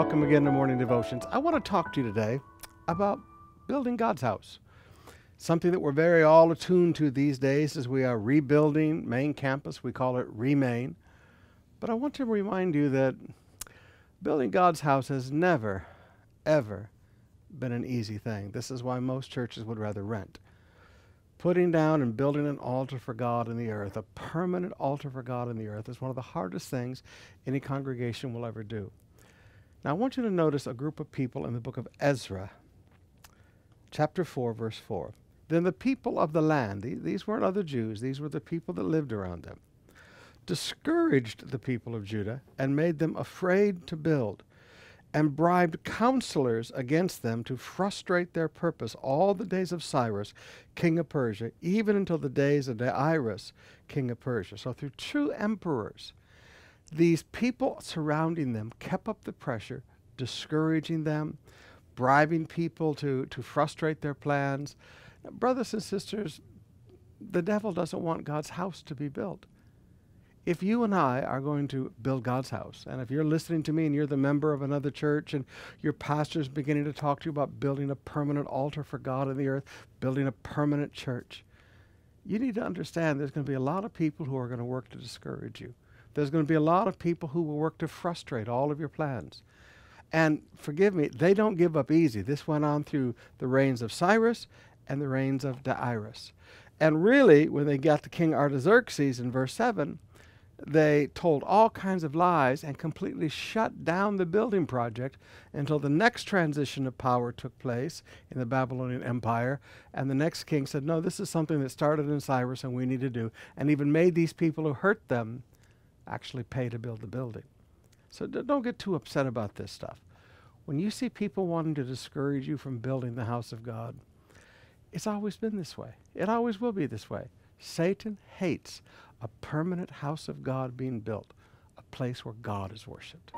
Welcome again to Morning Devotions. I want to talk to you today about building God's house. Something that we're very all attuned to these days as we are rebuilding main campus. We call it Remain. But I want to remind you that building God's house has never, ever been an easy thing. This is why most churches would rather rent. Putting down and building an altar for God in the earth, a permanent altar for God in the earth, is one of the hardest things any congregation will ever do. Now, I want you to notice a group of people in the book of Ezra, chapter 4, verse 4. Then the people of the land, these weren't other Jews, these were the people that lived around them, discouraged the people of Judah and made them afraid to build, and bribed counselors against them to frustrate their purpose all the days of Cyrus, king of Persia, even until the days of Darius, king of Persia. So, through two emperors, these people surrounding them kept up the pressure, discouraging them, bribing people to, to frustrate their plans. Now, brothers and sisters, the devil doesn't want God's house to be built. If you and I are going to build God's house, and if you're listening to me and you're the member of another church and your pastor is beginning to talk to you about building a permanent altar for God in the earth, building a permanent church, you need to understand there's going to be a lot of people who are going to work to discourage you. There's going to be a lot of people who will work to frustrate all of your plans. And forgive me, they don't give up easy. This went on through the reigns of Cyrus and the reigns of Darius. And really, when they got to King Artaxerxes in verse 7, they told all kinds of lies and completely shut down the building project until the next transition of power took place in the Babylonian Empire. And the next king said, No, this is something that started in Cyrus and we need to do. And even made these people who hurt them actually pay to build the building. So d- don't get too upset about this stuff. When you see people wanting to discourage you from building the house of God, it's always been this way. It always will be this way. Satan hates a permanent house of God being built, a place where God is worshiped.